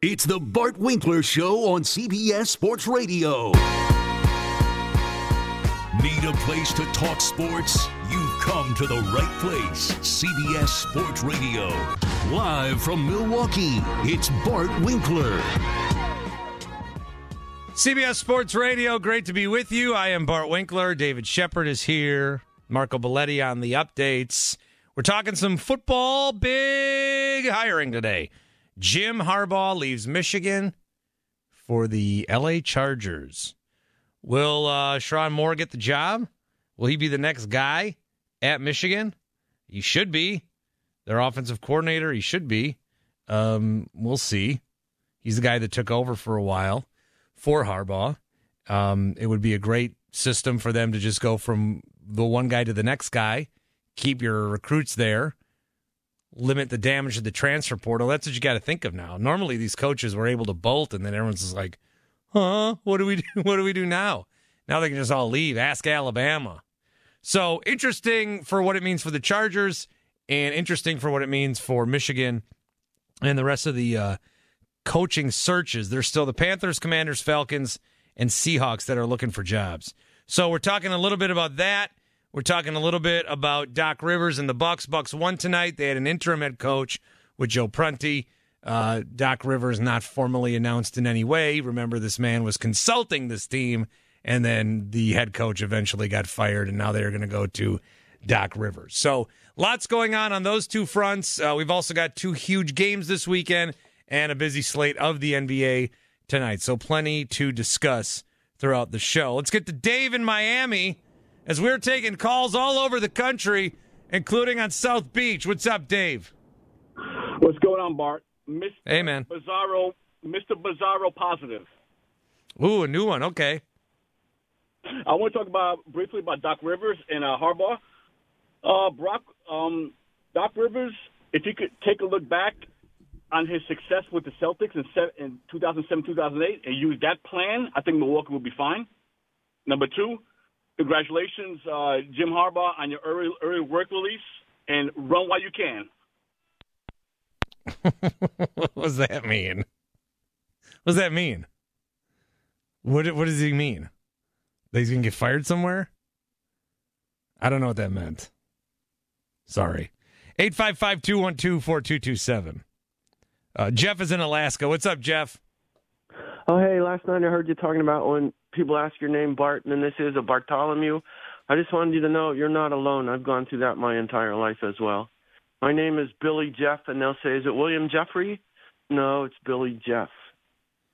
It's the Bart Winkler Show on CBS Sports Radio. Need a place to talk sports? You've come to the right place. CBS Sports Radio. Live from Milwaukee, it's Bart Winkler. CBS Sports Radio, great to be with you. I am Bart Winkler. David Shepard is here. Marco Belletti on the updates. We're talking some football, big hiring today. Jim Harbaugh leaves Michigan for the LA Chargers. Will uh, Moore get the job? Will he be the next guy at Michigan? He should be. Their offensive coordinator, he should be. Um, we'll see. He's the guy that took over for a while for Harbaugh. Um, it would be a great system for them to just go from the one guy to the next guy, keep your recruits there, limit the damage of the transfer portal. That's what you got to think of now. Normally, these coaches were able to bolt, and then everyone's just like, "Huh? What do we do? What do we do now?" Now they can just all leave. Ask Alabama. So interesting for what it means for the Chargers, and interesting for what it means for Michigan and the rest of the uh, coaching searches. There's still the Panthers, Commanders, Falcons, and Seahawks that are looking for jobs. So we're talking a little bit about that. We're talking a little bit about Doc Rivers and the Bucks. Bucks won tonight. They had an interim head coach with Joe Prunty. Uh, Doc Rivers not formally announced in any way. Remember, this man was consulting this team, and then the head coach eventually got fired, and now they're going to go to Doc Rivers. So lots going on on those two fronts. Uh, we've also got two huge games this weekend and a busy slate of the NBA tonight. So plenty to discuss throughout the show. Let's get to Dave in Miami as we're taking calls all over the country, including on South Beach. What's up, Dave? What's going on, Bart? Mr. Hey, man. Bizarro, Mr. Bizarro Positive. Ooh, a new one. Okay. I want to talk about briefly about Doc Rivers and uh, Harbaugh. Uh, Brock, um, Doc Rivers, if you could take a look back on his success with the Celtics in, in 2007, 2008, and use that plan, I think Milwaukee will be fine. Number two, congratulations, uh, Jim Harbaugh, on your early early work release, and run while you can. what does that mean? What does that mean? What what does he mean? That he's gonna get fired somewhere? I don't know what that meant. Sorry. 855-212-4227. Uh, Jeff is in Alaska. What's up, Jeff? Oh, hey, last night I heard you talking about when people ask your name Bart, and this is a Bartholomew. I just wanted you to know you're not alone. I've gone through that my entire life as well. My name is Billy Jeff, and they'll say, Is it William Jeffrey? No, it's Billy Jeff.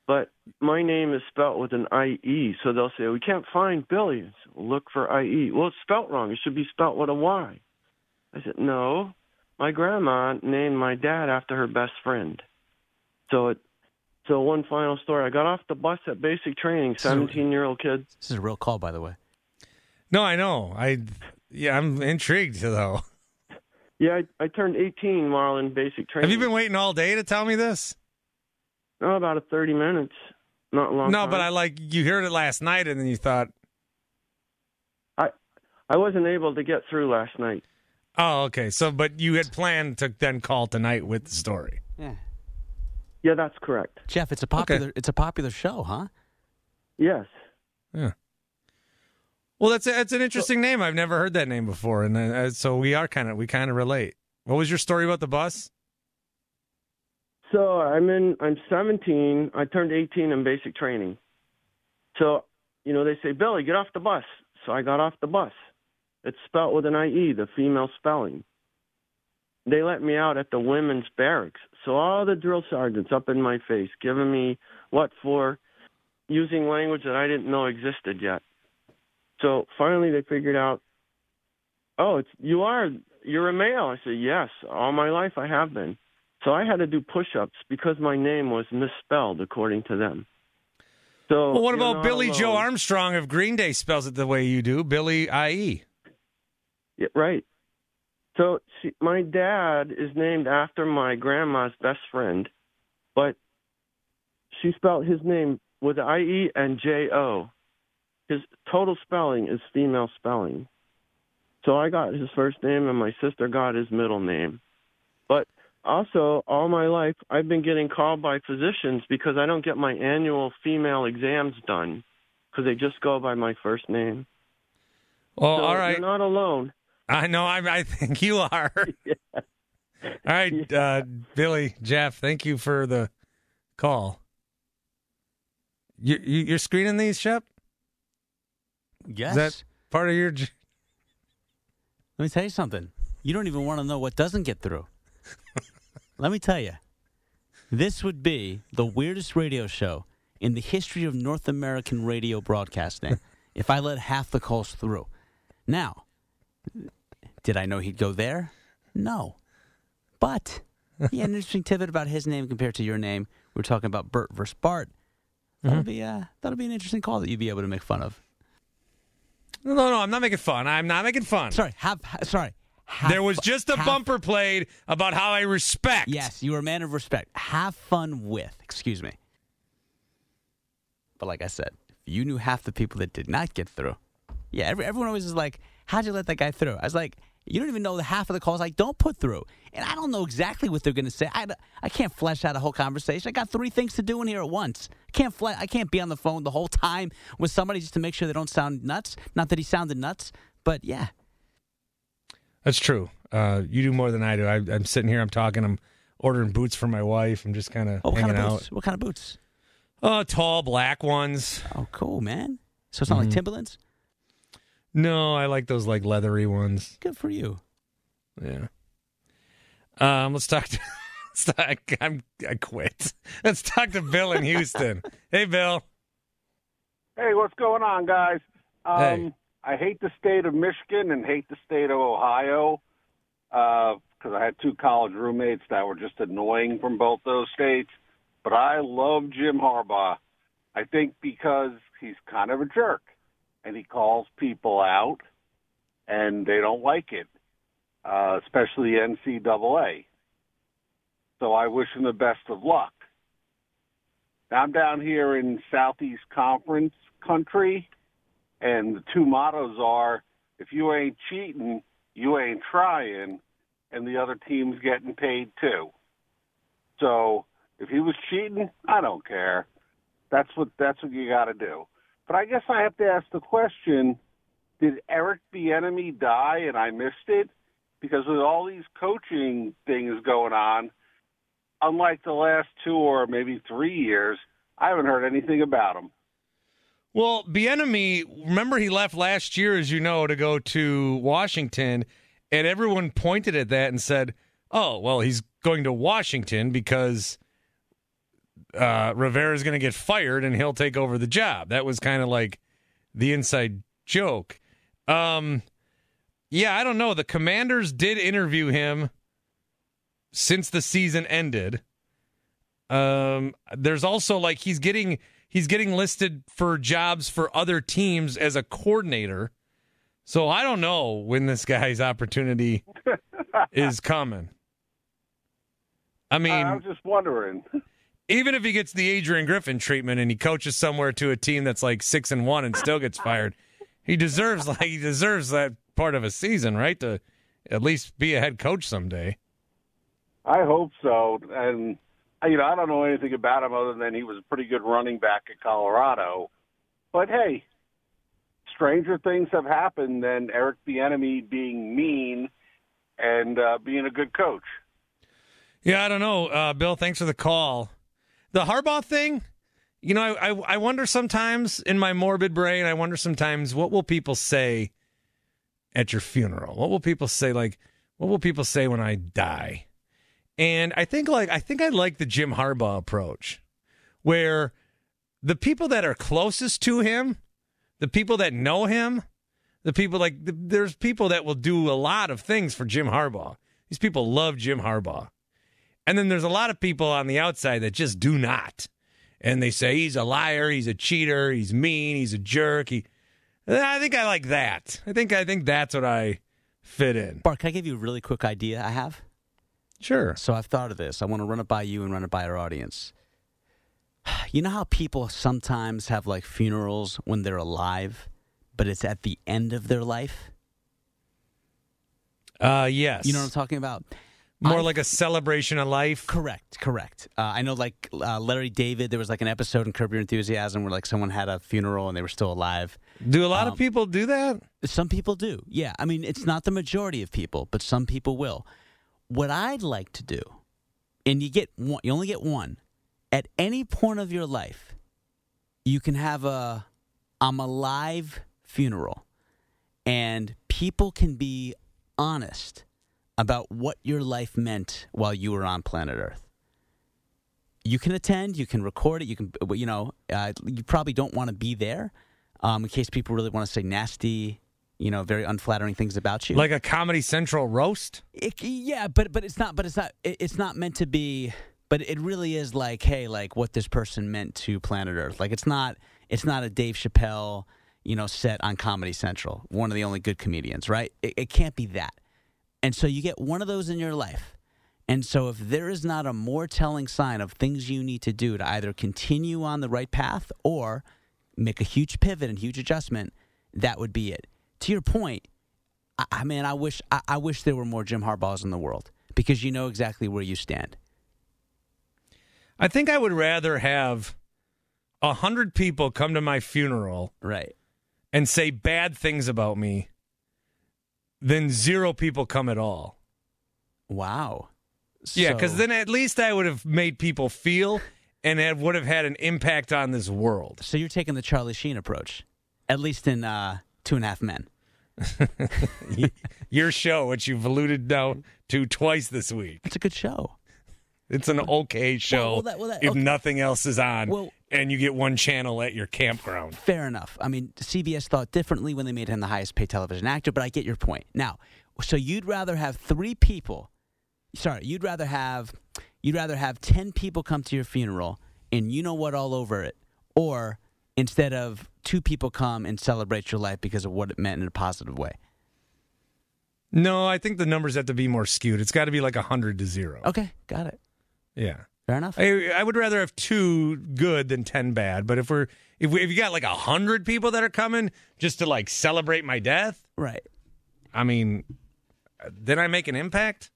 But my name is spelt with an IE, so they'll say, We can't find Billy. Look for IE. Well, it's spelt wrong. It should be spelt with a Y. I said, No. My grandma named my dad after her best friend. So it so one final story. I got off the bus at basic training, seventeen year old kid. This is a real call, by the way. No, I know. I yeah, I'm intrigued though. Yeah, I, I turned eighteen while in basic training. Have you been waiting all day to tell me this? No, about a thirty minutes. Not long. No, time. but I like you heard it last night and then you thought, I I wasn't able to get through last night. oh, okay. So, but you had planned to then call tonight with the story. Yeah, Yeah, that's correct. Jeff, it's a popular it's a popular show, huh? Yes. Yeah. Well, that's a, that's an interesting name. I've never heard that name before, and uh, so we are kind of we kind of relate. What was your story about the bus? So I'm in. I'm 17. I turned 18 in basic training. So, you know, they say, Billy, get off the bus. So I got off the bus. It's spelled with an IE, the female spelling. They let me out at the women's barracks. So all the drill sergeants up in my face, giving me what for, using language that I didn't know existed yet. So finally they figured out, oh, it's you are you're a male. I said, yes, all my life I have been. So I had to do push-ups because my name was misspelled according to them. So Well, what about Billie Joe. Armstrong of Green Day spells it the way you do? Billy IE. Yeah, right. So she, my dad is named after my grandma's best friend, but she spelled his name with I-E and J-O. His total spelling is female spelling. So I got his first name and my sister got his middle name. But also, all my life, I've been getting called by physicians because I don't get my annual female exams done because they just go by my first name. Well, So all right. You're not alone. I know. I, I think you are. All right, uh, Billy, Jeff, thank you for the call. You, you, you're screening these, Shep? Yes. Is that part of your? j- Let me tell you something. You don't even want to know what doesn't get through. Let me tell you. This would be the weirdest radio show in the history of North American radio broadcasting if I let half the calls through. Now, did I know he'd go there? No. But he had an interesting tidbit about his name compared to your name. We were talking about Bert versus Bart. That'll be uh, that'll be an interesting call that you'd be able to make fun of. No, no, I'm not making fun. I'm not making fun. Sorry, have sorry. there was just a bumper played about how I respect. Yes, you are a man of respect. Have fun with. Excuse me. But like I said, if you knew half the people that did not get through, yeah, every, everyone always is like, "How'd you let that guy through?" I was like, "You don't even know the half of the calls I don't put through, and I don't know exactly what they're going to say. I, I can't flesh out a whole conversation. I got three things to do in here at once. I can't fle- I can't be on the phone the whole time with somebody just to make sure they don't sound nuts. Not that he sounded nuts, but yeah, That's true. Uh, you do more than I do. I, I'm sitting here. I'm talking. I'm ordering boots for my wife. I'm just kind of Oh, what hanging kind of out. boots? What kind of boots? Oh, tall black ones. Oh, cool, man. So it's not like Timberlands. No, I like those like leathery ones. Good for you. Yeah. Um, let's talk. To, let's talk, I'm I quit. Let's talk to Bill in Houston. hey, Bill. Hey, what's going on, guys? Um, Hey. I hate the state of Michigan and hate the state of Ohio because I had two college roommates that were just annoying from both those states. But I love Jim Harbaugh. I think because he's kind of a jerk and he calls people out and they don't like it, uh, especially NCAA. So I wish him the best of luck. I'm down here in Southeast Conference country, and the two mottos are if you ain't cheating, you ain't trying, and the other team's getting paid too. So if he was cheating, I don't care. That's what that's what you got to do. But I guess I have to ask the question: Did Eric Bieniemy die and I missed it? Because with all these coaching things going on, unlike the last two or maybe three years, I haven't heard anything about him. Well, Bieniemy, remember he left last year, as you know, to go to Washington, and everyone pointed at that and said, "Oh, well, he's going to Washington because uh, Rivera's going to get fired and he'll take over the job." That was kind of like the inside joke. Um, yeah, I don't know. The Commanders did interview him since the season ended. Um, there's also like he's getting he's getting listed for jobs for other teams as a coordinator. So I don't know when this guy's opportunity is coming. I mean, I was just wondering. Even if he gets the Adrian Griffin treatment and he coaches somewhere to a team that's like six and one and still gets fired, he deserves like he deserves that part of a season, right? To at least be a head coach someday. I hope so. And you know, I don't know anything about him other than he was a pretty good running back at Colorado. But hey, stranger things have happened than Eric Bieniemy being mean and uh, being a good coach. Yeah, I don't know, uh, Bill. Thanks for the call. The Harbaugh thing, you know, I, I I wonder sometimes in my morbid brain, I wonder sometimes what will people say at your funeral? What will people say? Like, what will people say when I die? And I think like I think I like the Jim Harbaugh approach, where the people that are closest to him, the people that know him, the people like the, there's people that will do a lot of things for Jim Harbaugh. These people love Jim Harbaugh. And then there's a lot of people on the outside that just do not. And they say he's a liar, he's a cheater, he's mean, he's a jerk. He I think I like that. I think I think that's what I fit in. Bart, can I give you a really quick idea I have? Sure. So I've thought of this. I want to run it by you and run it by our audience. You know how people sometimes have like funerals when they're alive, but it's at the end of their life? Uh yes. You know what I'm talking about? More I- like a celebration of life. Correct, correct. Uh, I know, like uh, Larry David, there was like an episode in Curb Your Enthusiasm where like someone had a funeral and they were still alive. Do a lot Um, of people do that? Some people do. Yeah. I mean, it's not the majority of people, but some people will. What I'd like to do, and you get one, you only get one, at any point of your life, you can have a I'm alive funeral, and people can be honest about what your life meant while you were on planet Earth. You can attend, you can record it, you can, you know, uh, you probably don't want to be there um, in case people really want to say nasty, you know, very unflattering things about you. Like a Comedy Central roast? It, yeah, but but it's not. But it's not. It, it's not meant to be. But it really is like, hey, like what this person meant to planet Earth. Like it's not. It's not a Dave Chappelle, you know, set on Comedy Central. One of the only good comedians, right? It, it can't be that. And so you get one of those in your life. And so if there is not a more telling sign of things you need to do to either continue on the right path or make a huge pivot and huge adjustment, that would be it. To your point, I, I mean, I wish I, I wish there were more Jim Harbaughs in the world because you know exactly where you stand. I think I would rather have a hundred people come to my funeral Right. and say bad things about me than zero people come at all. Wow. Yeah, because So- then at least I would have made people feel and it would have had an impact on this world. So you're taking the Charlie Sheen approach, at least in uh, Two and a Half Men. Your show, which you've alluded now to twice this week. It's a good show. It's an okay show well, that- well, that- if okay. nothing else is on Well- and you get one channel at your campground. Fair enough. I mean, CBS thought differently when they made him the highest paid television actor, but I get your point. Now, so you'd rather have three people. Sorry, you'd rather have you'd rather have ten people come to your funeral and you know what all over it, or instead of two people come and celebrate your life because of what it meant in a positive way. No, I think the numbers have to be more skewed. It's got to be like 100 to 0. Okay, got it. Yeah. Fair enough. I, I would rather have two good than 10 bad, but if we're if, we, if you got like a 100 people that are coming just to like celebrate my death, Right. I mean, did I make an impact?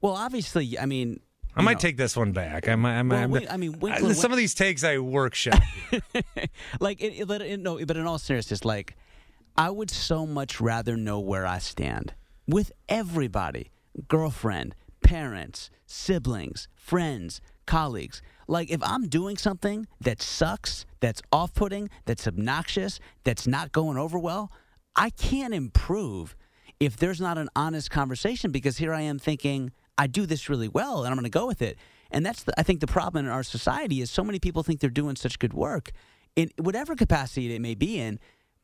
Well, obviously, I mean, I might know- take this one back. I might, I might, Well, wait, I mean, Winkler- some of these takes I workshop. like it, it, it- no, but in all seriousness, like I would so much rather know where I stand with everybody, girlfriend, parents, siblings, friends, colleagues. Like if I'm doing something that sucks, that's off-putting, that's obnoxious, that's not going over well, I can't improve if there's not an honest conversation because here I am thinking I do this really well and I'm going to go with it. And that's the, I think the problem in our society is so many people think they're doing such good work in whatever capacity it may be in,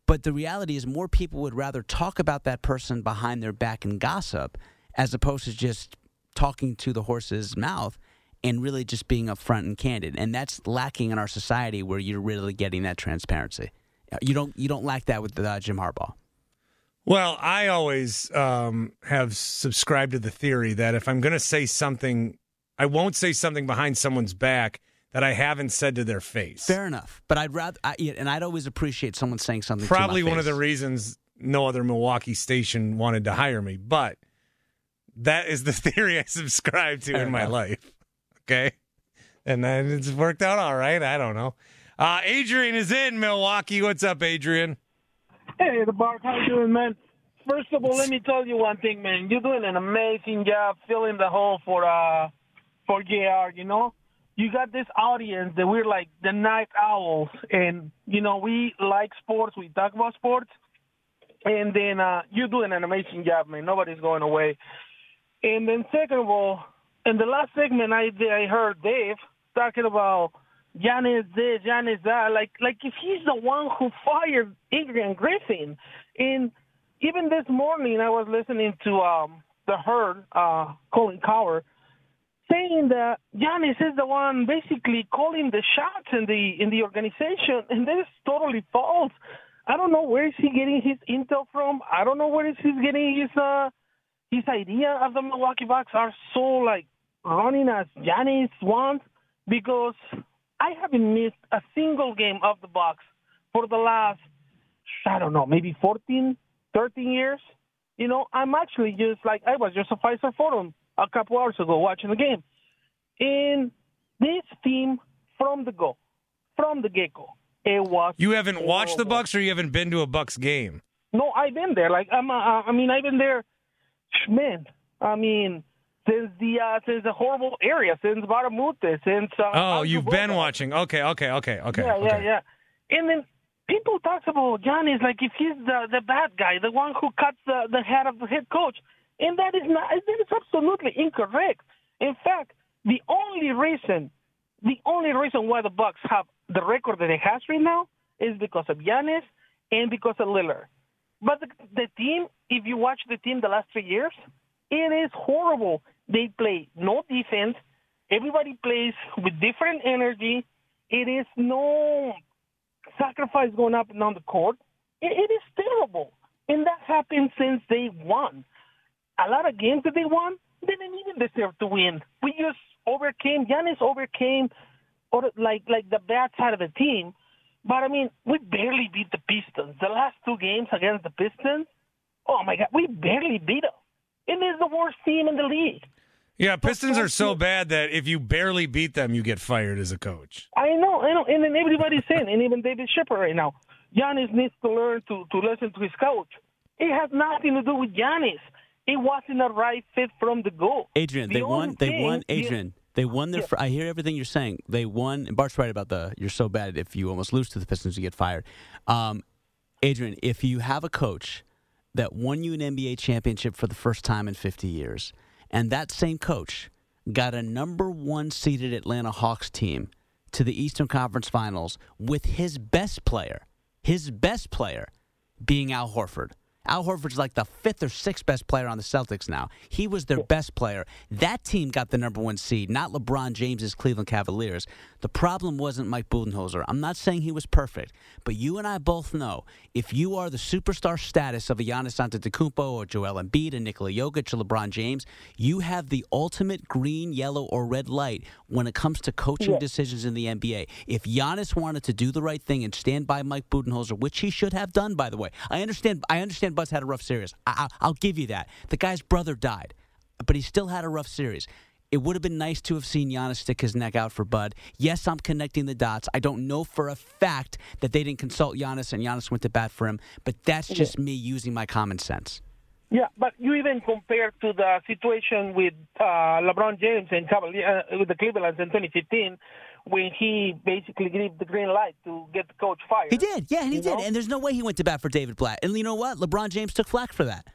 but the reality is more people would rather talk about that person behind their back and gossip as opposed to just talking to the horse's mouth and really just being upfront and candid. And that's lacking in our society where you're really getting that transparency. You don't you don't lack that with uh, Jim Harbaugh. Well, I always um, have subscribed to the theory that if I'm going to say something, I won't say something behind someone's back that I haven't said to their face. Fair enough, but I'd rather, I, yeah, and I'd always appreciate someone saying something. to my Probably one of the reasons no other Milwaukee station wanted to hire me, but that is the theory I subscribe to Fair in my enough. life. Okay. And then it's worked out all right. I don't know. Uh, Adrian is in Milwaukee. What's up, Adrian? Hey, the Bark, how you doing, man? First of all, let me tell you one thing, man. You're doing an amazing job filling the hole for uh for JR, you know? You got this audience that we're like the night owls, and, you know, we like sports, we talk about sports, and then uh, you're doing an amazing job, man. Nobody's going away. And then, second of all, in the last segment, I I heard Dave talking about Giannis this, Giannis that. Like like if he's the one who fired Adrian Griffin, and even this morning I was listening to um the herd, uh, Colin Cowherd, saying that Giannis is the one basically calling the shots in the in the organization, and that is totally false. I don't know where is he getting his intel from. I don't know where is he getting his uh his idea of the Milwaukee Bucks are so like running as Giannis wants because I haven't missed a single game of the Bucks for the last I don't know maybe 14, 13 years. You know, I'm actually just like I was just a Fiserv Forum a couple hours ago watching the game, and this team from the go, from the get go, it was. You haven't watched the. Bucks, or you haven't been to a Bucks game. No, I've been there. Like I'm. Uh, I mean, I've been there. Man, I mean, since the uh, since the horrible area, since Baramute, since. Uh, Oh, you've been watching. Okay, okay, okay, okay. Yeah, yeah, okay. yeah. And then people talk about Giannis like if he's the the bad guy, the one who cuts the the head of the head coach, and that is not. That is absolutely incorrect. In fact, the only reason, the only reason why the Bucks have the record that they has right now is because of Giannis and because of Lillard. But the, the team, if you watch the team the last three years, it is horrible. They play no defense. Everybody plays with different energy. It is no sacrifice going up and down the court. It, it is terrible. And that happened since they won. A lot of games that they won, they didn't even deserve to win. We just overcame, Giannis overcame or like like the bad side of the team. But I mean, we barely beat the Pistons. The last two games against the Pistons, oh my God, we barely beat them. It is the worst team in the league. Yeah, Pistons are so bad that if you barely beat them, you get fired as a coach. I know, I know, and then everybody's saying, and even David Shepard right now, Giannis needs to learn to to listen to his coach. It has nothing to do with Giannis. It wasn't the right fit from the go. Adrian, The they only won. They thing- won. the- Adrian, they won their. Yeah. I hear everything you're saying. They won. And Bart's right about the. You're so bad if you almost lose to the Pistons, you get fired. Um, Adrian, if you have a coach that won you an NBA championship for the first time in 50 years, and that same coach got a number one seeded Atlanta Hawks team to the Eastern Conference Finals with his best player, his best player being Al Horford. Al Horford's like the fifth or sixth best player on the Celtics now. He was their best player. That team got the number one seed, not LeBron James's Cleveland Cavaliers. The problem wasn't Mike Budenholzer. I'm not saying he was perfect, but you and I both know if you are the superstar status of a Giannis Antetokounmpo or Joel Embiid and Nikola Jokic or LeBron James, you have the ultimate green, yellow, or red light when it comes to coaching decisions in the NBA. If Giannis wanted to do the right thing and stand by Mike Budenholzer, which he should have done, by the way, I understand. I understand. Buzz had a rough series. I, I, I'll give you that. The guy's brother died, but he still had a rough series. It would have been nice to have seen Giannis stick his neck out for Bud. Yes, I'm connecting the dots. I don't know for a fact that they didn't consult Giannis and Giannis went to bat for him, but that's just me using my common sense. Yeah, but you even compare to the situation with uh, LeBron James and Cavalier, uh, with the Cleveland in 2015, when he basically gave the green light to get the coach fired. He did, yeah, and he did. know? And there's no way he went to bat for David Blatt. And you know what? LeBron James took flack for that.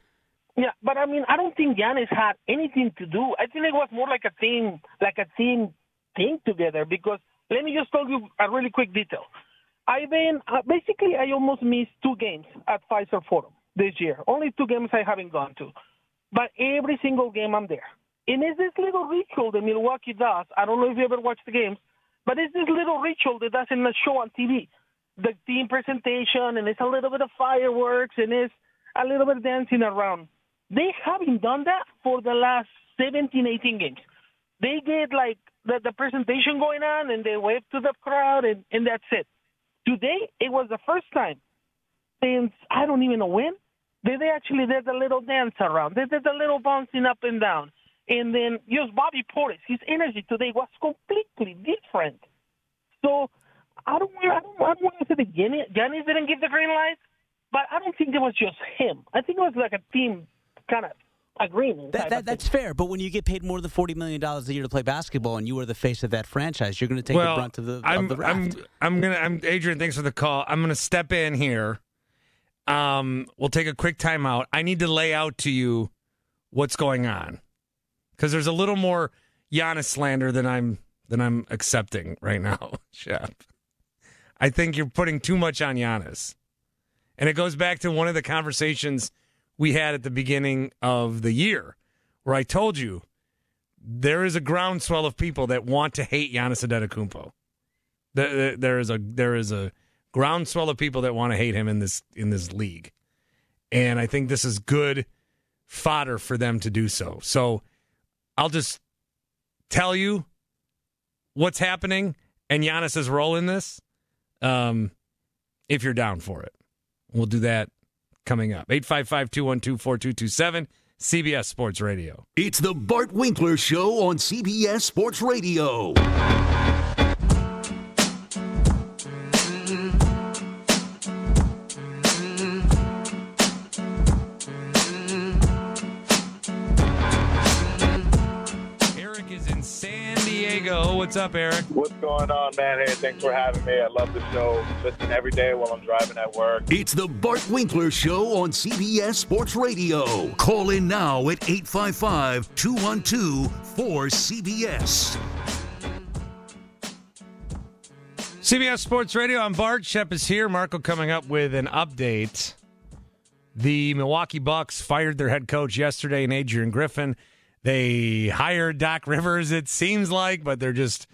Yeah, but I mean, I don't think Giannis had anything to do. I think it was more like a team, like a team thing together. Because let me just tell you a really quick detail. I've been uh, basically I almost missed two games at Fiserv Forum this year. Only two games I haven't gone to, but every single game I'm there. And it's this little ritual that Milwaukee does. I don't know if you ever watched the games, but it's this little ritual that doesn't show on TV. The team presentation, and it's a little bit of fireworks, and it's a little bit of dancing around. They haven't done that for the last 17, 18 games. They get like the, the presentation going on, and they wave to the crowd, and, and that's it. Today, it was the first time since I don't even know when that they actually did a little dance around. They did a little bouncing up and down. And then just Bobby Portis, his energy today was completely different. So I don't, I don't, I don't want to say that Giannis, Giannis didn't give the green light, but I don't think it was just him. I think it was like a team kind of agreement. That, that, that's fair, but when you get paid more than forty million dollars a year to play basketball, and you are the face of that franchise, you're going to take well, the brunt of the, I'm, of the raft. I'm, I'm gonna. I'm Adrian. Thanks for the call. I'm gonna step in here. Um, we'll take a quick timeout. I need to lay out to you what's going on because there's a little more Giannis slander than I'm than I'm accepting right now, Shep. I think you're putting too much on Giannis, and it goes back to one of the conversations we had at the beginning of the year, where I told you there is a groundswell of people that want to hate Giannis Antetokounmpo. There, there is a there is a groundswell of people that want to hate him in this in this league, and I think this is good fodder for them to do so. So I'll just tell you what's happening and Giannis's role in this. Um, if you're down for it, we'll do that coming up. 855 212 4227, CBS Sports Radio. It's the Bart Winkler Show on CBS Sports Radio. What's up, Eric? What's going on, man? Hey, thanks for having me. I love the show. Listen every day while I'm driving at work. It's the Bart Winkler Show on CBS Sports Radio. Call in now at 855 212 4CBS. CBS Sports Radio. I'm Bart. Shep is here. Marco coming up with an update. The Milwaukee Bucks fired their head coach yesterday, and Adrian Griffin. They hired Doc Rivers, it seems like, but they're just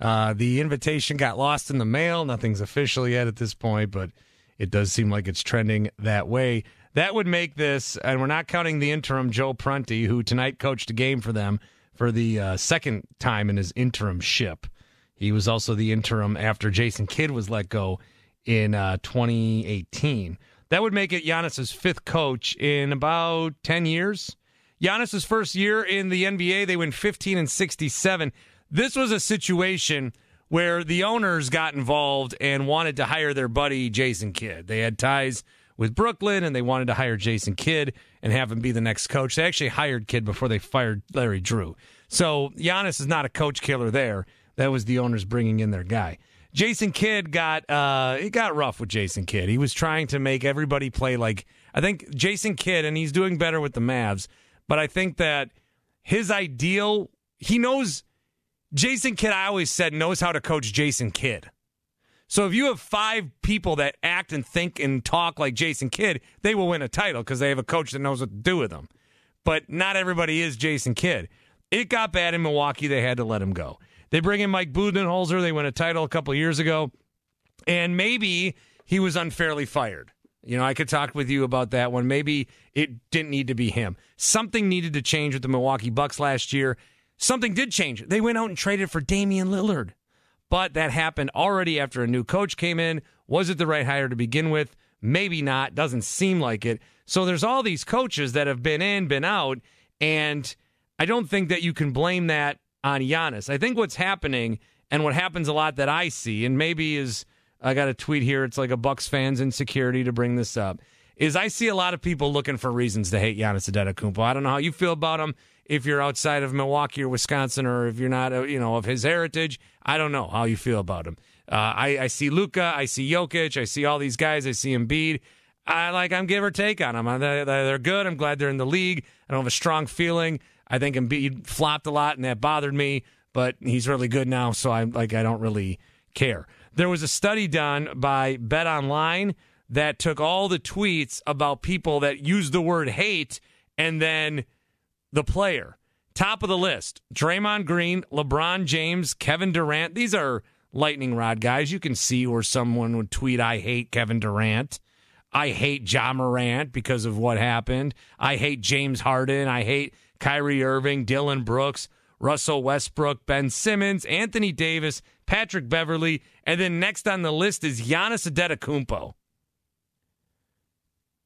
uh, the invitation got lost in the mail. Nothing's official yet at this point, but it does seem like it's trending that way. That would make this, and we're not counting the interim Joe Prunty, who tonight coached a game for them for the uh, second time in his interim ship. He was also the interim after Jason Kidd was let go in uh, 2018. That would make it Giannis's fifth coach in about 10 years. Giannis's first year in the NBA, they went 15 and 67. This was a situation where the owners got involved and wanted to hire their buddy Jason Kidd. They had ties with Brooklyn and they wanted to hire Jason Kidd and have him be the next coach. They actually hired Kidd before they fired Larry Drew. So Giannis is not a coach killer there. That was the owners bringing in their guy. Jason Kidd got uh, it got rough with Jason Kidd. He was trying to make everybody play like I think Jason Kidd, and he's doing better with the Mavs. But I think that his ideal, he knows Jason Kidd. I always said knows how to coach Jason Kidd. So if you have five people that act and think and talk like Jason Kidd, they will win a title because they have a coach that knows what to do with them. But not everybody is Jason Kidd. It got bad in Milwaukee. They had to let him go. They bring in Mike Budenholzer. They win a title a couple years ago. And maybe he was unfairly fired. You know, I could talk with you about that one. Maybe it didn't need to be him. Something needed to change with the Milwaukee Bucks last year. Something did change. They went out and traded for Damian Lillard. But that happened already after a new coach came in. Was it the right hire to begin with? Maybe not. Doesn't seem like it. So there's all these coaches that have been in, been out, and I don't think that you can blame that on Giannis. I think what's happening and what happens a lot that I see, and maybe is I got a tweet here. It's like a Bucks fans insecurity to bring this up. Is I see a lot of people looking for reasons to hate Giannis Antetokounmpo. I don't know how you feel about him. If you're outside of Milwaukee or Wisconsin, or if you're not, uh, you know, of his heritage, I don't know how you feel about him. Uh, I, I see Luka, I see Jokic, I see all these guys, I see Embiid. I like I'm give or take on them. They're, they're good. I'm glad they're in the league. I don't have a strong feeling. I think Embiid flopped a lot, and that bothered me. But he's really good now, so I'm like I don't really care. There was a study done by Bet Online that took all the tweets about people that used the word hate and then the player. Top of the list Draymond Green, LeBron James, Kevin Durant. These are lightning rod guys. You can see where someone would tweet, I hate Kevin Durant. I hate Ja Morant because of what happened. I hate James Harden. I hate Kyrie Irving, Dillon Brooks, Russell Westbrook, Ben Simmons, Anthony Davis, Patrick Beverley, and then next on the list is Giannis Antetokounmpo,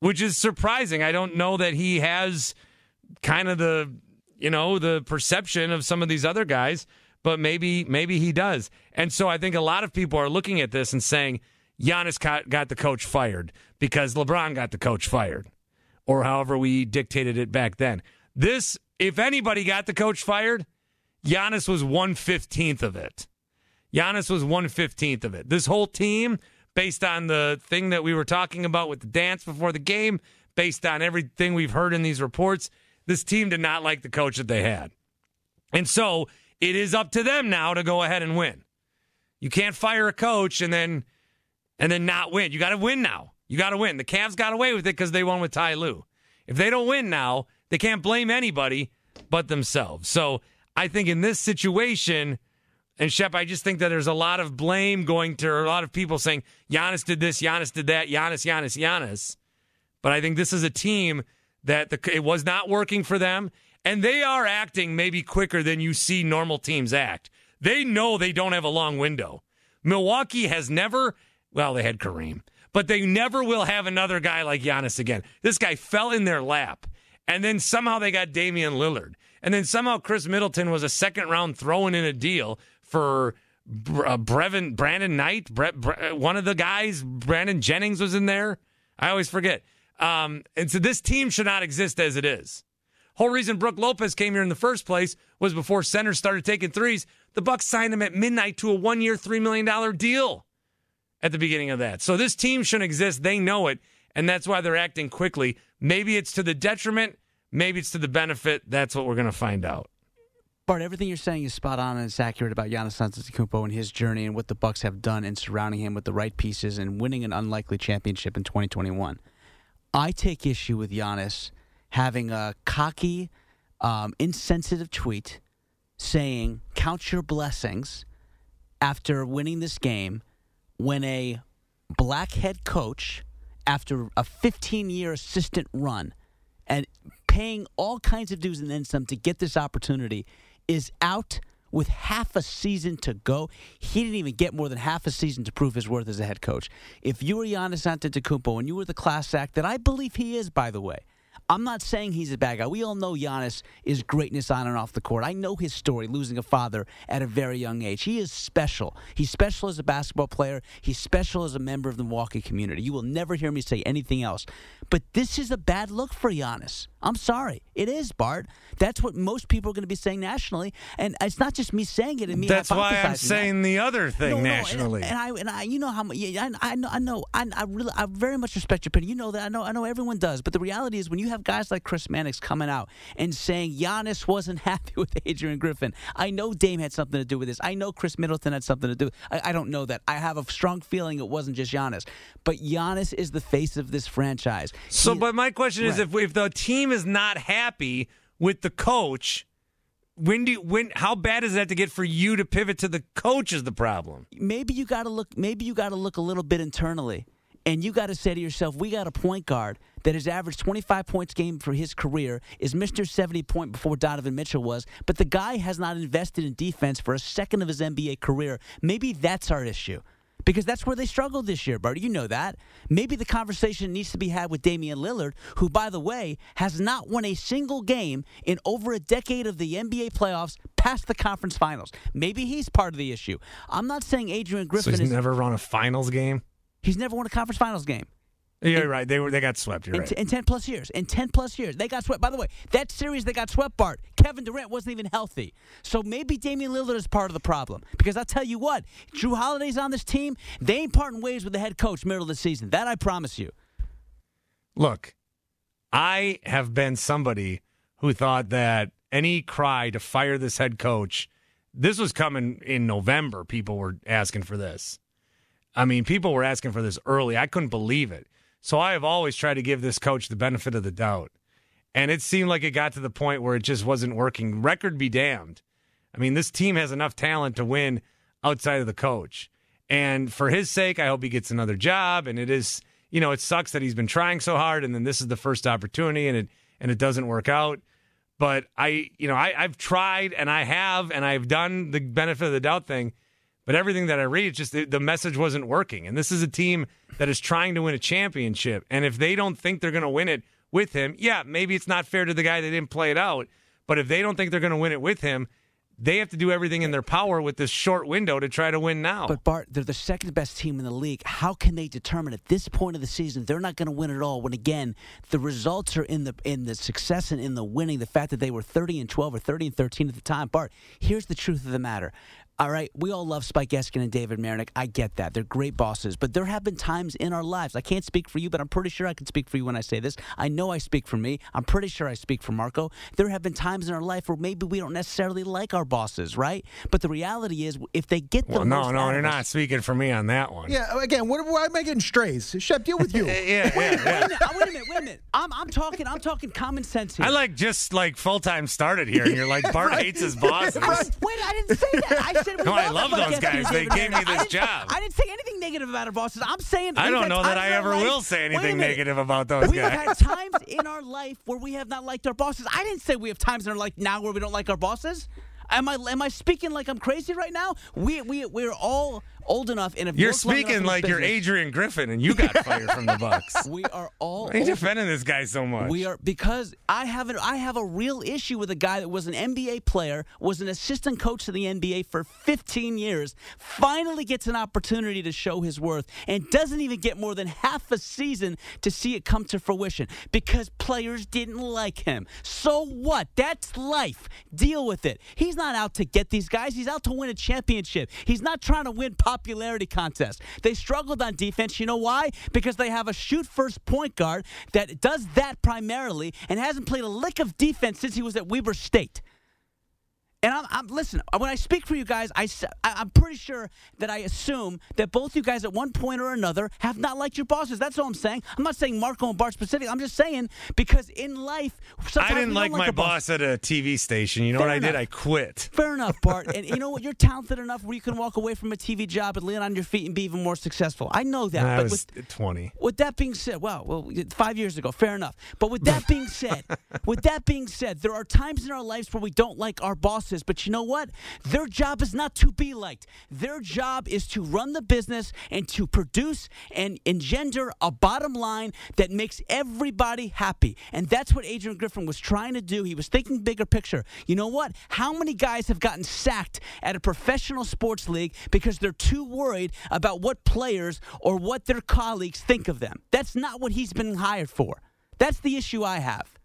which is surprising. I don't know that he has kind of the you know the perception of some of these other guys, but maybe maybe he does. And so I think a lot of people are looking at this and saying Giannis got the coach fired because LeBron got the coach fired, or however we dictated it back then. This, if anybody got the coach fired, Giannis was one fifteenth of it. Giannis was one fifteenth of it. This whole team, based on the thing that we were talking about with the dance before the game, based on everything we've heard in these reports, this team did not like the coach that they had. And so it is up to them now to go ahead and win. You can't fire a coach and then and then not win. You got to win now. You got to win. The Cavs got away with it because they won with Ty Lue. If they don't win now, they can't blame anybody but themselves. So I think in this situation, and Shep, I just think that there's a lot of blame going to a lot of people saying Giannis did this, Giannis did that, Giannis, Giannis, Giannis. But I think this is a team that the, it was not working for them, and they are acting maybe quicker than you see normal teams act. They know they don't have a long window. Milwaukee has never, well, they had Kareem, but they never will have another guy like Giannis again. This guy fell in their lap, and then somehow they got Damian Lillard, and then somehow Khris Middleton was a second round throwing in a deal for uh, Brevin, Brandon Knight, Bre, Bre, one of the guys, Brandon Jennings was in there. I always forget. Um, and so this team should not exist as it is. Whole reason Brook Lopez came here in the first place was before centers started taking threes. The Bucks signed him at midnight to a one-year, three million dollar deal at the beginning of that. So this team shouldn't exist. They know it, and that's why they're acting quickly. Maybe it's to the detriment. Maybe it's to the benefit. That's what we're going to find out. Bart, everything you're saying is spot on and it's accurate about Giannis Antetokounmpo and his journey and what the Bucks have done in surrounding him with the right pieces and winning an unlikely championship in 2021. I take issue with Giannis having a cocky, um, insensitive tweet saying, Count your blessings after winning this game when a black head coach, after a 15 year assistant run and paying all kinds of dues and then some to get this opportunity, is out with half a season to go. He didn't even get more than half a season to prove his worth as a head coach. If you were Giannis Antetokounmpo and you were the class act that I believe he is, by the way, I'm not saying he's a bad guy. We all know Giannis is greatness on and off the court. I know his story, losing a father at a very young age. He is special. He's special as a basketball player. He's special as a member of the Milwaukee community. You will never hear me say anything else. But this is a bad look for Giannis. I'm sorry. It is, Bart. That's what most people are going to be saying nationally. And it's not just me saying it and me That's why I'm saying that. the other thing No, no, nationally. and, and I and I, you know how much. Yeah, I, I know. I know. I, I really, I very much respect your opinion. You know that. I know. I know everyone does. But the reality is, when you have guys like Chris Mannix coming out and saying Giannis wasn't happy with Adrian Griffin, I know Dame had something to do with this. I know Khris Middleton had something to do. I, I don't know that. I have a strong feeling it wasn't just Giannis, but Giannis is the face of this franchise. So, but my question is, Right. if if the team is not happy with the coach, when do you, when how bad is that to get for you to pivot to the coach is the problem? maybe you got to look maybe you got to look a little bit internally and you got to say to yourself we got a point guard that has averaged 25 points game for his career is Mr. 70 point before Donovan Mitchell was but the guy has not invested in defense for a second of his NBA career maybe that's our issue because that's where they struggled this year, Barty. You know that. Maybe the conversation needs to be had with Damian Lillard, who, by the way, has not won a single game in over a decade of the NBA playoffs past the conference finals. Maybe he's part of the issue. I'm not saying Adrian Griffin So he's is. never run a finals game. he's never won a conference finals game. Yeah, you're right. They were they got swept. You're In, right. in 10 plus years. In 10 plus years. They got swept. By the way, that series they got swept, Bart, Kevin Durant wasn't even healthy. So maybe Damian Lillard is part of the problem. Because I'll tell you what, Jrue Holiday's on this team. They ain't parting ways with the head coach middle of the season. That I promise you. Look, I have been somebody who thought that any cry to fire this head coach, this was coming in November. People were asking for this. I mean, people were asking for this early. I couldn't believe it. So I have always tried to give this coach the benefit of the doubt. And it seemed like it got to the point where it just wasn't working. Record be damned. I mean, this team has enough talent to win outside of the coach. And for his sake, I hope he gets another job. And it is, you know, it sucks that he's been trying so hard, and then this is the first opportunity, and it and it doesn't work out. But I, you know, I, I've tried and I have and I've done the benefit of the doubt thing. But everything that I read, just the, the message wasn't working. And this is a team that is trying to win a championship. And if they don't think they're going to win it with him, yeah, maybe it's not fair to the guy that didn't play it out. But if they don't think they're going to win it with him, they have to do everything in their power with this short window to try to win now. But Bart, they're the second best team in the league. How can they determine at this point of the season they're not going to win it all? When again, the results are in the in the success and in the winning. The fact that they were thirty and twelve or thirty and thirteen at the time. Bart, here's the truth of the matter. All right, we all love Spike Eskin and David Marinick. I get that. They're great bosses. But there have been times in our lives, I can't speak for you, but I'm pretty sure I can speak for you when I say this. I know I speak for me. I'm pretty sure I speak for Marco. There have been times in our life where maybe we don't necessarily like our bosses, right? But the reality is, if they get the well, no, no, out you're of not speaking for me on that one. Yeah, again, what, why am I getting strays? Shep, deal with you. yeah, Wait, yeah, a minute, yeah. wait a minute, wait a minute, wait a minute. I'm, I'm talking, I'm talking common sense here. I like just like full time started here, and you're like Bart hates his bosses. I- wait, I didn't say that. I said we No, I love love those guys. They gave me Marinick. I this job. I didn't say anything negative about our bosses. I'm saying I don't know that I ever life- will say anything negative about those we guys. have had times in our life where we have not liked our bosses. I didn't say we have times in our life now where we don't like our bosses. Am I am I speaking like I'm crazy right now? We we we're all old enough and have You're enough speaking like you're. Adrian Griffin, and you got fired from the Bucks. We are all Why are you defending this guy so much? We are because I have an, I have a real issue with a guy that was an NBA player, was an assistant coach to the NBA for 15 years, finally gets an opportunity to show his worth, and doesn't even get more than half a season to see it come to fruition because players didn't like him. So what? That's life. Deal with it. He's not out to get these guys. He's out to win a championship. He's not trying to win popularity contests. They struggled on defense. You know why? Because they have a shoot first point guard that does that primarily and hasn't played a lick of defense since he was at Weber State. And I'm, I'm listen. Uh, when I speak for you guys, I I'm pretty sure that I assume that both you guys at one point or another have not liked your bosses. That's all I'm saying. I'm not saying Marco and Bart specific. I'm just saying because in life, I didn't like don't my our boss at a TV station. You know Fair what I did? I quit. Fair enough, Bart. And you know what? You're talented enough where you can walk away from a TV job and land on your feet and be even more successful. I know that. I but was with, 20. with that being said, well, well, five years ago, fair enough. But with that being said, with that being said, there are times in our lives where we don't like our bosses. But you know what? Their job is not to be liked. Their job is to run the business and to produce and engender a bottom line that makes everybody happy. And that's what Adrian Griffin was trying to do. He was thinking bigger picture. You know what? How many guys have gotten sacked at a professional sports league because they're too worried about what players or what their colleagues think of them? That's not what he's been hired for. That's the issue I have.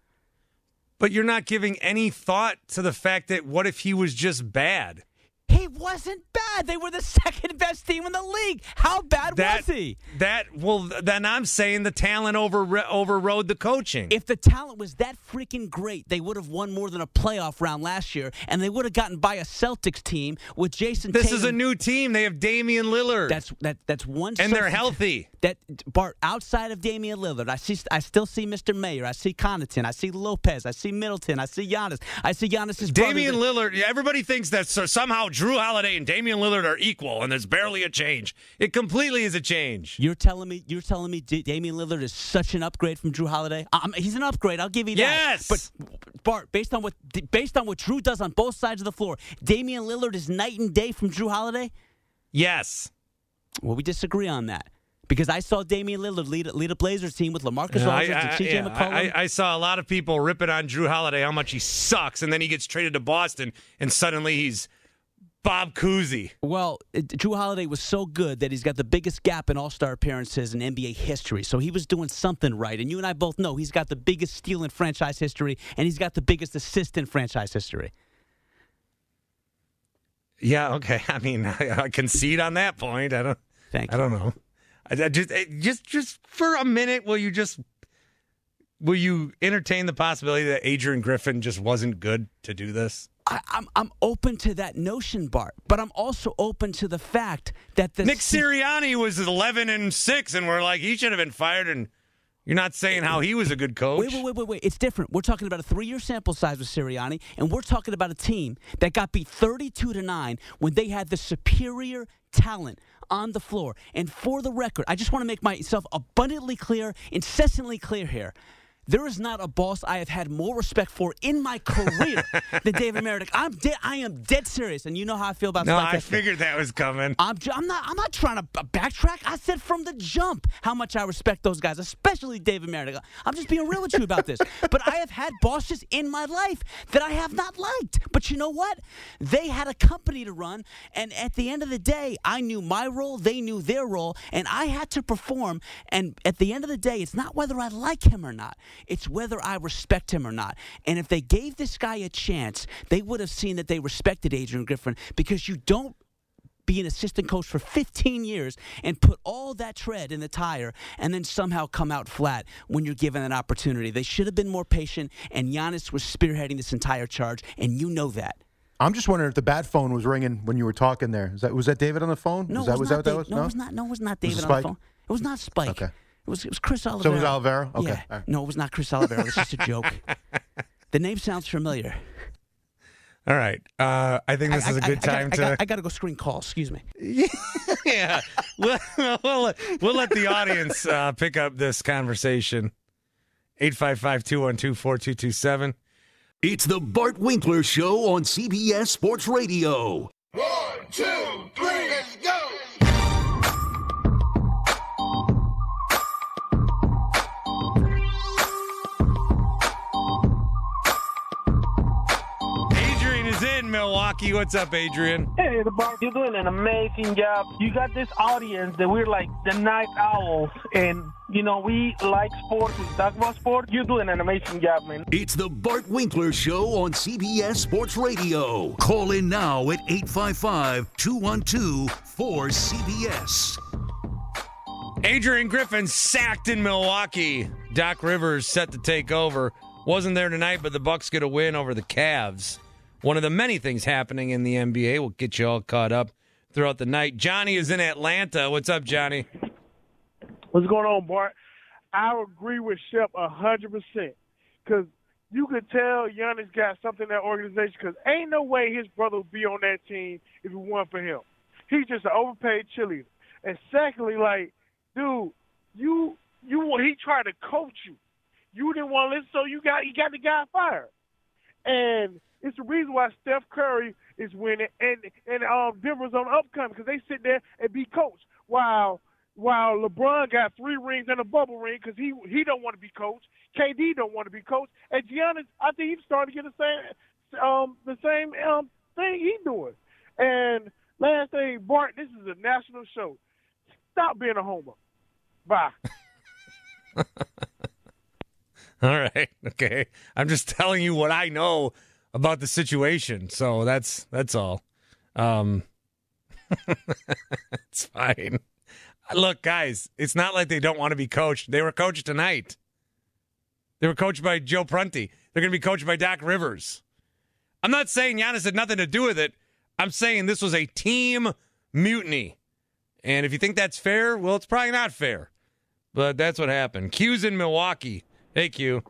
But you're not giving any thought to the fact that what if he was just bad? He wasn't bad. They were the second best team in the league. How bad That was he? that well, then I'm saying the talent over overrode the coaching. If the talent was that freaking great, they would have won more than a playoff round last year, and they would have gotten by a Celtics team with Jason. this Tatum. is a new team. They have Damian Lillard. That's that. That's one. and they're healthy. That Bart outside of Damian Lillard, I see. I still see Mr. Mayer. I see Connaughton. I see Lopez. I see Middleton. I see Giannis. I see Giannis's brother Damian that- Lillard, everybody thinks that somehow Jrue Holiday and Damian Lillard are equal, and there's barely a change. It completely is a change. You're telling me you're telling me D- Damian Lillard is such an upgrade from Jrue Holiday? Um, he's an upgrade. I'll give you that. Yes! But Bart, based on what based on what Jrue does on both sides of the floor, Damian Lillard is night and day from Jrue Holiday. Yes. Well, we disagree on that because I saw Damian Lillard lead lead a Blazers team with LaMarcus Yeah, I, Aldridge and CJ yeah, McCollum. I- I saw a lot of people ripping on Jrue Holiday how much he sucks, and then he gets traded to Boston, and suddenly he's Bob Cousy. Well, Jrue Holiday was so good that he's got the biggest gap in All Star appearances in NBA history. So he was doing something right. And you and I both know he's got the biggest steal in franchise history, and he's got the biggest assist in franchise history. Yeah, okay. I mean, I, I concede on that point. I don't. Thank I don't know. I, I just, eh, just, just for a minute, will you just, will you entertain the possibility that Adrian Griffin just wasn't good to do this? I, I'm I'm open to that notion, Bart, but I'm also open to the fact that the Nick Sirianni was eleven and six, and we're like, he should have been fired. And you're not saying how he was a good coach. Wait, wait, wait, wait, wait. It's different. We're talking about a three-year sample size with Sirianni, and we're talking about a team that got beat 32 to nine when they had the superior talent on the floor. And for the record, I just want to make myself abundantly clear, incessantly clear here. There is not a boss I have had more respect for in my career than David Meredith. I'm de- I am dead serious, and you know how I feel about No, I figured that was coming. I'm, ju- I'm not. I'm not trying to backtrack. I said from the jump how much I respect those guys, especially David Meredith. I'm just being real with you about this. But I have had bosses in my life that I have not liked. But you know what? They had a company to run, and at the end of the day, I knew my role, they knew their role, and I had to perform. And at the end of the day, it's not whether I like him or not; it's whether I respect him or not. And if they gave this guy a chance, they would have seen that they respected Adrian Griffin because you don't be an assistant coach for 15 years and put all that tread in the tire and then somehow come out flat when you're given an opportunity. They should have been more patient, and Giannis was spearheading this entire charge, and you know that. I'm just wondering if the bat phone was ringing when you were talking there. That was that David on the phone? No, was it that was, was not that Dave- that was? No, it was not. No, it was not Was David on the phone. It was not Spike. Okay. It was it was Chris Oliveira. So it was Oliveira? Okay. Yeah. All right. No, it was not Chris Oliveira. It was just a joke. the name sounds familiar. All right. Uh, I think this I- is a I- good I time I to. got, I got to go screen call. Excuse me. yeah, we'll, we'll, let, we'll let the audience uh, pick up this conversation. 855-212-4227. It's the Bart Winkler Show on CBS Sports Radio. One, two, three, let's go! Milwaukee. What's up, Adrian? Hey, the Bart, you're doing an amazing job. You got this audience that we're like the night owls, and you know we like sports. We talk about sports. You're doing an amazing job, man. It's the Bart Winkler Show on CBS Sports Radio. Call in now at 855 212 4CBS. Adrian Griffin sacked in Milwaukee. Doc Rivers set to take over. Wasn't there tonight, but the Bucks get a win over the Cavs. One of the many things happening in the NBA. We'll get you all caught up throughout the night. Johnny is in Atlanta. What's up, Johnny? What's going on, Bart? I agree with Shep a hundred percent because you could tell Giannis got something in that organization. Because ain't no way his brother would be on that team if it weren't for him. He's just an overpaid cheerleader. And secondly, like, dude, you you he tried to coach you. You didn't want to listen, so you got you got the guy fired. And it's the reason why Steph Curry is winning and and um Denver's on upcoming because they sit there and be coached while while LeBron got three rings and a bubble ring because he he don't want to be coached. KD don't want to be coached. And Giannis, I think he's starting to get the same um the same um thing he doing. And last thing, Bart, this is a national show. Stop being a homer. Bye. All right. Okay. I'm just telling you what I know about the situation. So that's that's all. Um It's fine. Look, guys, it's not like they don't want to be coached. They were coached tonight. They were coached by Joe Prunty. They're going to be coached by Doc Rivers. I'm not saying Giannis had nothing to do with it. I'm saying this was a team mutiny. And if you think that's fair, well, it's probably not fair. But that's what happened. Q's in Milwaukee. Hey, Q.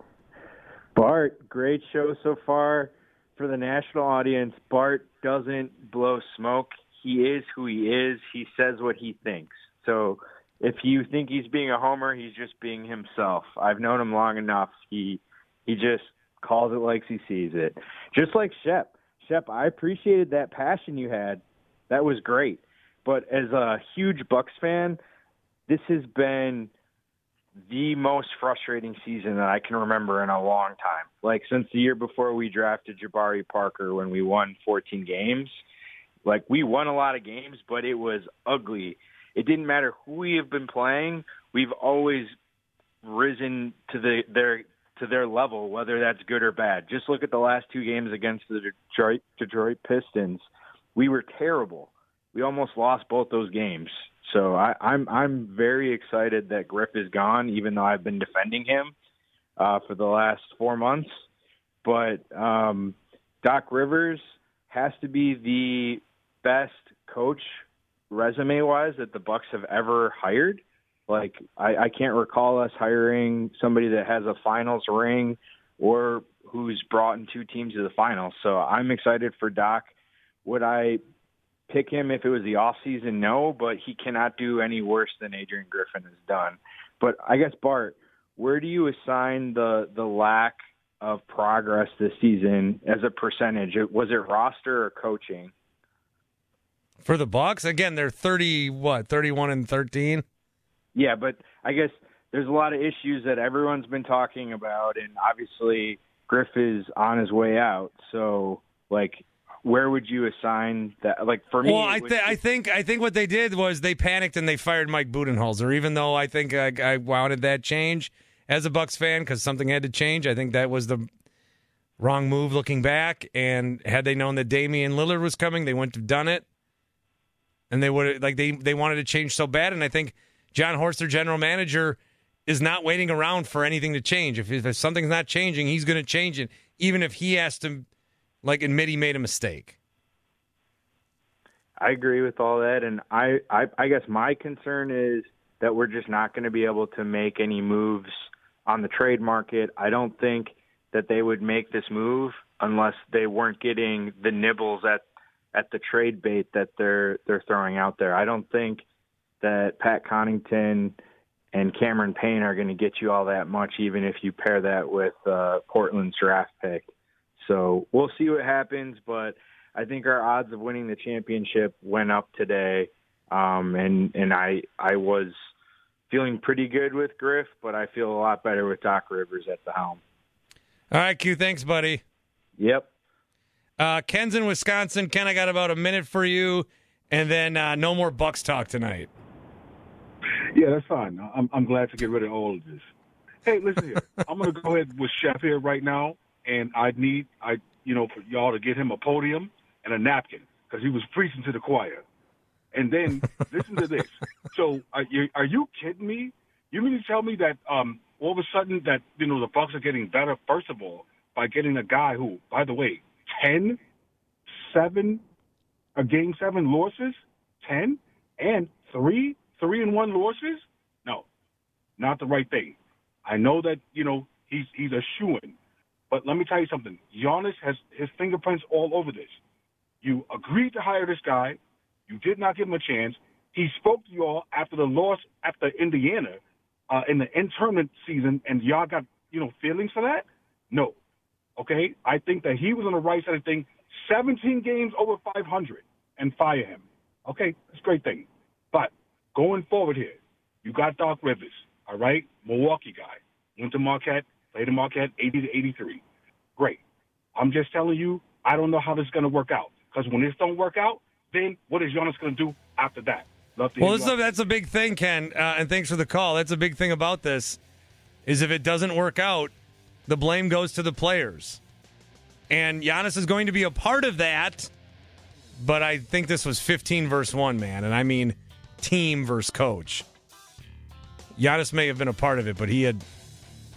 Bart, great show so far for the national audience. Bart doesn't blow smoke. He is who he is. He says what he thinks. So if you think he's being a homer, he's just being himself. I've known him long enough. He he just calls it like he sees it. Just like Shep. Shep, I appreciated that passion you had. That was great. But as a huge Bucks fan, this has been the most frustrating season that I can remember in a long time. Like since the year before we drafted Jabari Parker when we won 14 games. Like we won a lot of games, but it was ugly. It didn't matter who we have been playing. We've always risen to the their to their level, whether that's good or bad. Just look at the last two games against the Detroit Detroit Pistons. We were terrible. We almost lost both those games. So I, I'm I'm very excited that Griff is gone, even though I've been defending him uh, for the last four months. But um, Doc Rivers has to be the best coach resume wise that the Bucks have ever hired. Like I, I can't recall us hiring somebody that has a finals ring or who's brought in two teams to the finals. So I'm excited for Doc. Would I pick him if it was the off season? No, but he cannot do any worse than Adrian Griffin has done. But I guess Bart, where do you assign the the lack of progress this season as a percentage? Was it roster or coaching? For the Bucks, again, they're thirty what, thirty one and thirteen. Yeah, but I guess there's a lot of issues that everyone's been talking about, and obviously Griff is on his way out. So, like, where would you assign that? Like for me, well, I, would- I think I think what they did was they panicked and they fired Mike Budenholzer. Even though I think I, I wanted that change as a Bucks fan because something had to change. I think that was the wrong move looking back. And had they known that Damian Lillard was coming, they wouldn't have done it. And they would like they they wanted to change so bad. And I think Jon Horst, their general manager, is not waiting around for anything to change. If, if something's not changing, he's going to change it, even if he has to like admit he made a mistake. I agree with all that, and I, I, I guess my concern is that we're just not going to be able to make any moves on the trade market. I don't think that they would make this move unless they weren't getting the nibbles at at the trade bait that they're they're throwing out there. I don't think that Pat Connaughton and Cameron Payne are going to get you all that much, even if you pair that with uh, Portland's draft pick. So we'll see what happens, but I think our odds of winning the championship went up today, um, and and I I was feeling pretty good with Griff, but I feel a lot better with Doc Rivers at the helm. All right, Q. Thanks, buddy. Yep. Uh, Ken's in Wisconsin. Ken, I got about a minute for you, and then uh, no more Bucks talk tonight. Yeah, that's fine. I'm I'm glad to get rid of all of this. Hey, listen here. I'm gonna go ahead with Shep here right now, and I need I you know for y'all to get him a podium and a napkin because he was preaching to the choir. And then listen to this. So are you are you kidding me? You mean to tell me that um all of a sudden that you know the Bucks are getting better? First of all, by getting a guy who, by the way, 10, 7, a game seven losses, ten, and three three and one losses. No, not the right thing. I know that you know he's he's a shoo in, but let me tell you something. Giannis has his fingerprints all over this. You agreed to hire this guy. You did not give him a chance. He spoke to y'all after the loss after Indiana uh, in the internment season, and y'all got you know feelings for that. No, okay. I think that he was on the right side of things. 17 games over 500 and fire him. Okay, that's a great thing. But going forward here, you got Doc Rivers, all right, Milwaukee guy, went to Marquette, played in Marquette, 80 to 83. Great. I'm just telling you, I don't know how this is going to work out. Because when this don't work out, then what is Giannis going to do after that? Well, this is a, that's a big thing, Ken, uh, and thanks for the call. That's a big thing about this. Is if it doesn't work out, the blame goes to the players, and Giannis is going to be a part of that. But I think this was 15 versus one, man, and I mean team versus coach. Giannis may have been a part of it, but he had